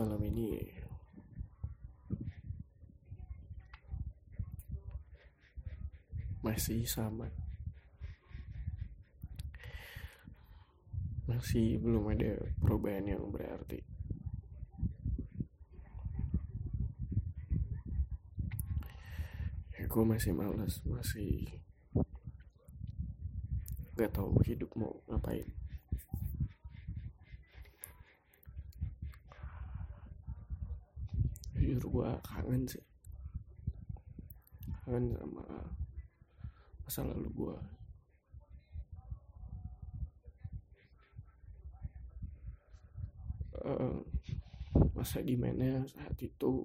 Malam ini masih sama. Masih belum ada perubahan yang berarti. Ya, gue masih males, masih gak tau hidup mau ngapain. Jujur gue kangen sih. Kangen sama masa lalu gue Eh, masa di mana saat itu.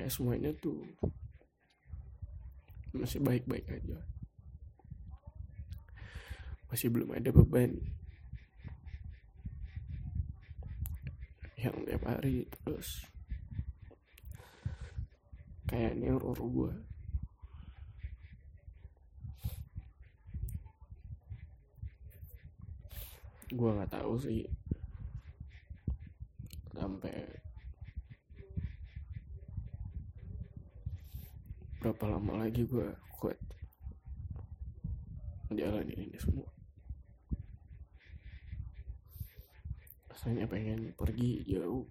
Ya semuanya tuh masih baik-baik aja. Masih belum ada beban yang tiap hari terus kayak neror gue gue nggak tahu sih. Sampai berapa lama lagi gue kuat menjalani ini semua rasanya pengen pergi jauh.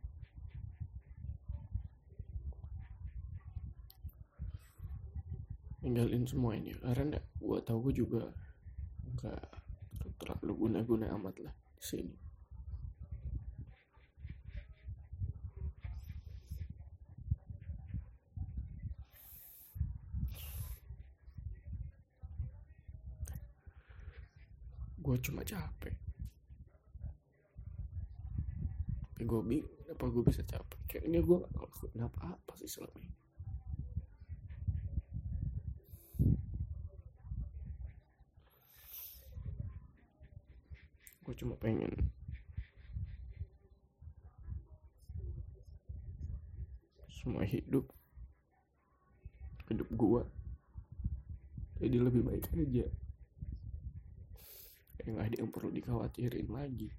Ninggalin semua ini. Karena gue tahu gue juga nggak terlalu guna-guna amat lah di sini. Gue cuma capek tapi gue bingung kenapa gue bisa capek? Kayaknya gue gak ngelakuin apa-apa sih selama ini. Gue cuma pengen semua hidup hidup gue jadi lebih baik aja. Kayak nggak ada yang perlu dikhawatirin lagi